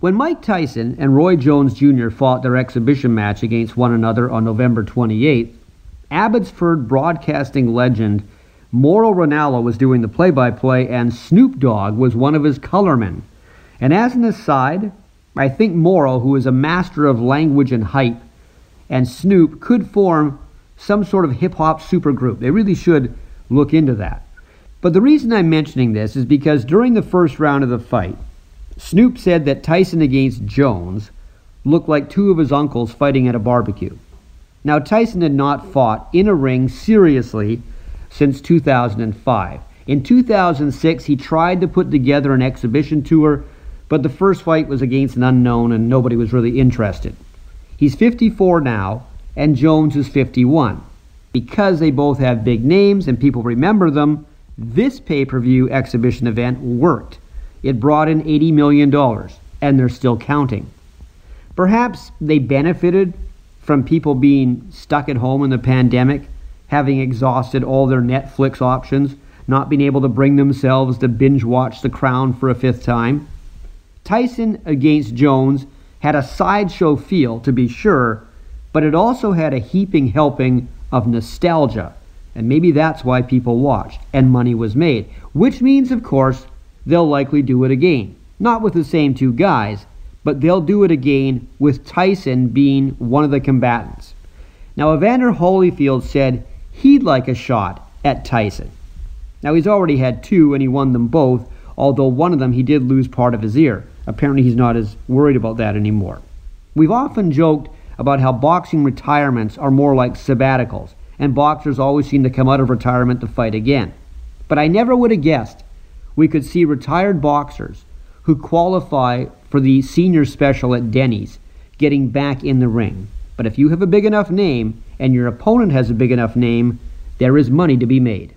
When Mike Tyson and Roy Jones Jr. fought their exhibition match against one another on November 28th, Abbotsford broadcasting legend Mauro Ranallo was doing the play by play, and Snoop Dogg was one of his colormen. And as an aside, I think Mauro, who is a master of language and hype, and Snoop could form some sort of hip hop supergroup. They really should look into that. But the reason I'm mentioning this is because during the first round of the fight, Snoop said that Tyson against Jones looked like two of his uncles fighting at a barbecue. Now, Tyson had not fought in a ring seriously since 2005. In 2006, he tried to put together an exhibition tour, but the first fight was against an unknown and nobody was really interested. He's 54 now, and Jones is 51. Because they both have big names and people remember them, this pay per view exhibition event worked. It brought in $80 million, and they're still counting. Perhaps they benefited from people being stuck at home in the pandemic, having exhausted all their Netflix options, not being able to bring themselves to binge watch The Crown for a fifth time. Tyson against Jones had a sideshow feel, to be sure, but it also had a heaping helping of nostalgia. And maybe that's why people watched and money was made. Which means, of course, they'll likely do it again. Not with the same two guys, but they'll do it again with Tyson being one of the combatants. Now, Evander Holyfield said he'd like a shot at Tyson. Now, he's already had two and he won them both, although one of them he did lose part of his ear. Apparently, he's not as worried about that anymore. We've often joked about how boxing retirements are more like sabbaticals, and boxers always seem to come out of retirement to fight again. But I never would have guessed we could see retired boxers who qualify for the senior special at Denny's getting back in the ring. But if you have a big enough name and your opponent has a big enough name, there is money to be made.